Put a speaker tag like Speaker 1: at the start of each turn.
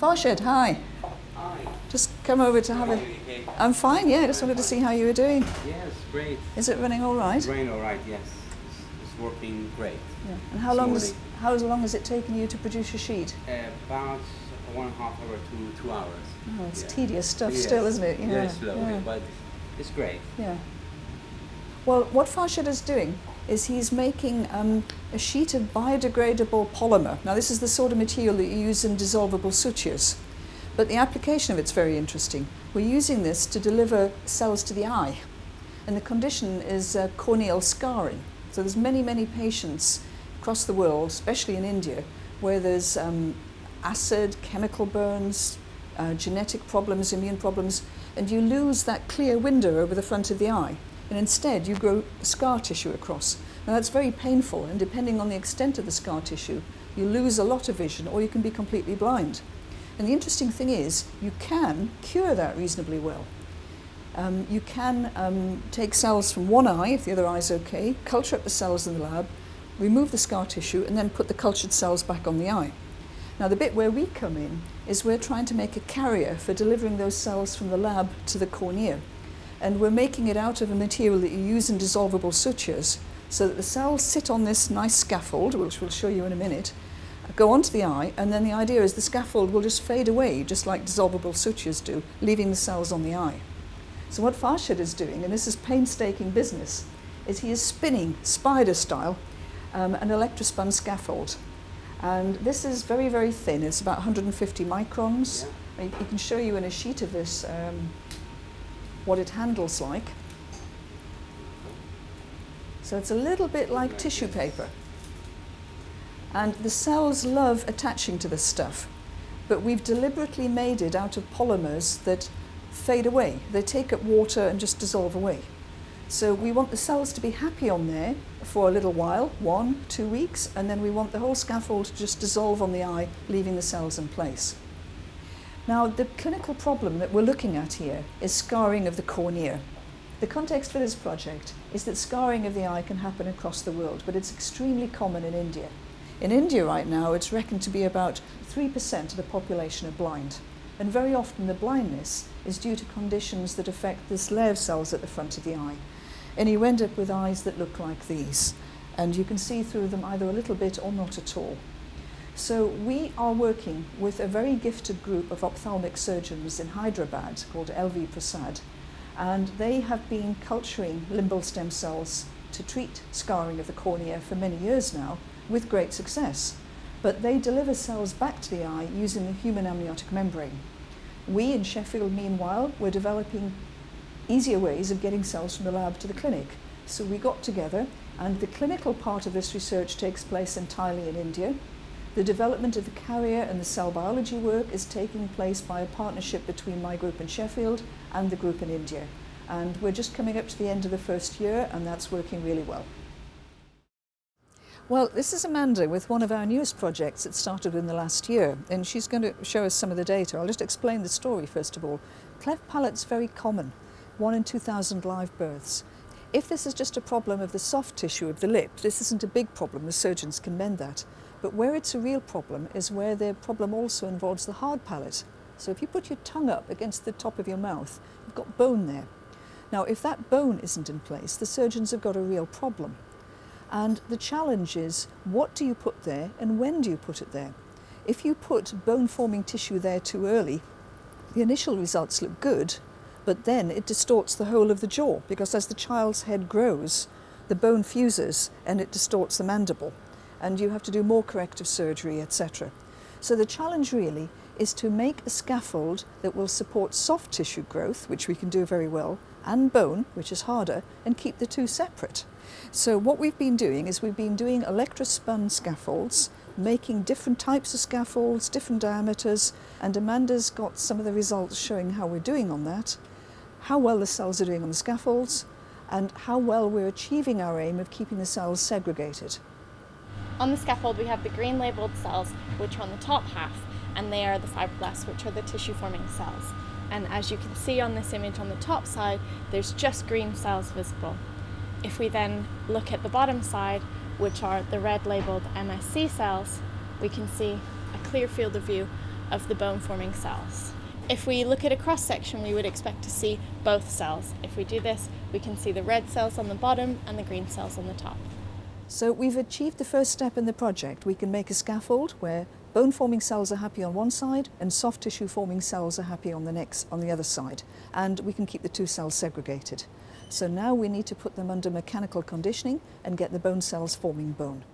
Speaker 1: Farshad, hi.
Speaker 2: Hi.
Speaker 1: Just come over to have a. I'm fine, yeah, just wanted to see how you were doing.
Speaker 2: Yes, great.
Speaker 1: Is it running all right?
Speaker 2: It's running all right, yes. It's, it's working great.
Speaker 1: Yeah. And how long, has, how long has it taken you to produce a sheet?
Speaker 2: Uh, about one and a half hour to two hours.
Speaker 1: Oh, it's
Speaker 2: Yeah.
Speaker 1: tedious stuff
Speaker 2: Yes.
Speaker 1: still, isn't it? Yeah.
Speaker 2: Very slowly,
Speaker 1: yeah.
Speaker 2: but it's great.
Speaker 1: Yeah. Well, what Farshad is doing is he's making um, a sheet of biodegradable polymer. Now, this is the sort of material that you use in dissolvable sutures, but the application of it's very interesting. We're using this to deliver cells to the eye, and the condition is uh, corneal scarring. So there's many, many patients across the world, especially in India, where there's um, acid, chemical burns, uh, genetic problems, immune problems, and you lose that clear window over the front of the eye. And instead, you grow scar tissue across. Now, that's very painful, and depending on the extent of the scar tissue, you lose a lot of vision or you can be completely blind. And the interesting thing is, you can cure that reasonably well. Um, you can um, take cells from one eye, if the other eye is okay, culture up the cells in the lab, remove the scar tissue, and then put the cultured cells back on the eye. Now, the bit where we come in is we're trying to make a carrier for delivering those cells from the lab to the cornea. And we're making it out of a material that you use in dissolvable sutures so that the cells sit on this nice scaffold, which we'll show you in a minute, go onto the eye, and then the idea is the scaffold will just fade away, just like dissolvable sutures do, leaving the cells on the eye. So what Farshad is doing, and this is painstaking business, is he is spinning spider style um, an electrospun scaffold. And this is very, very thin. It's about 150 microns. I I can show you in a sheet of this um, what it handles like. So it's a little bit like tissue paper. And the cells love attaching to this stuff. But we've deliberately made it out of polymers that fade away. They take up water and just dissolve away. So we want the cells to be happy on there for a little while, one, two weeks, and then we want the whole scaffold to just dissolve on the eye, leaving the cells in place. Now, the clinical problem that we're looking at here is scarring of the cornea. The context for this project is that scarring of the eye can happen across the world, but it's extremely common in India. In India right now, it's reckoned to be about 3% of the population are blind. And very often the blindness is due to conditions that affect the nerve cells at the front of the eye. And you end up with eyes that look like these. And you can see through them either a little bit or not at all. So we are working with a very gifted group of ophthalmic surgeons in Hyderabad called LV Prasad. And they have been culturing limbal stem cells to treat scarring of the cornea for many years now with great success. But they deliver cells back to the eye using the human amniotic membrane. We in Sheffield, meanwhile, were developing easier ways of getting cells from the lab to the clinic. So we got together, and the clinical part of this research takes place entirely in India. The development of the carrier and the cell biology work is taking place by a partnership between my group in Sheffield and the group in India. And we're just coming up to the end of the first year, and that's working really well. Well, this is Amanda with one of our newest projects that started in the last year, and she's going to show us some of the data. I'll just explain the story first of all. Cleft palate's very common, one in 2,000 live births. If this is just a problem of the soft tissue of the lip, this isn't a big problem, the surgeons can mend that. But where it's a real problem is where the problem also involves the hard palate. So if you put your tongue up against the top of your mouth, you've got bone there. Now, if that bone isn't in place, the surgeons have got a real problem. And the challenge is what do you put there and when do you put it there? If you put bone forming tissue there too early, the initial results look good, but then it distorts the whole of the jaw because as the child's head grows, the bone fuses and it distorts the mandible, and you have to do more corrective surgery, etc. So the challenge really is to make a scaffold that will support soft tissue growth, which we can do very well, and bone, which is harder, and keep the two separate. So what we've been doing is we've been doing electrospun scaffolds, making different types of scaffolds, different diameters, and Amanda's got some of the results showing how we're doing on that, how well the cells are doing on the scaffolds, and how well we're achieving our aim of keeping the cells segregated.
Speaker 3: On the scaffold, we have the green labeled cells, which are on the top half, and they are the fibroblasts, which are the tissue forming cells. And as you can see on this image on the top side, there's just green cells visible. If we then look at the bottom side, which are the red labeled MSC cells, we can see a clear field of view of the bone forming cells. If we look at a cross section, we would expect to see both cells. If we do this, we can see the red cells on the bottom and the green cells on the top.
Speaker 1: So we've achieved the first step in the project. We can make a scaffold where bone forming cells are happy on one side and soft tissue forming cells are happy on the next on the other side and we can keep the two cells segregated. So now we need to put them under mechanical conditioning and get the bone cells forming bone.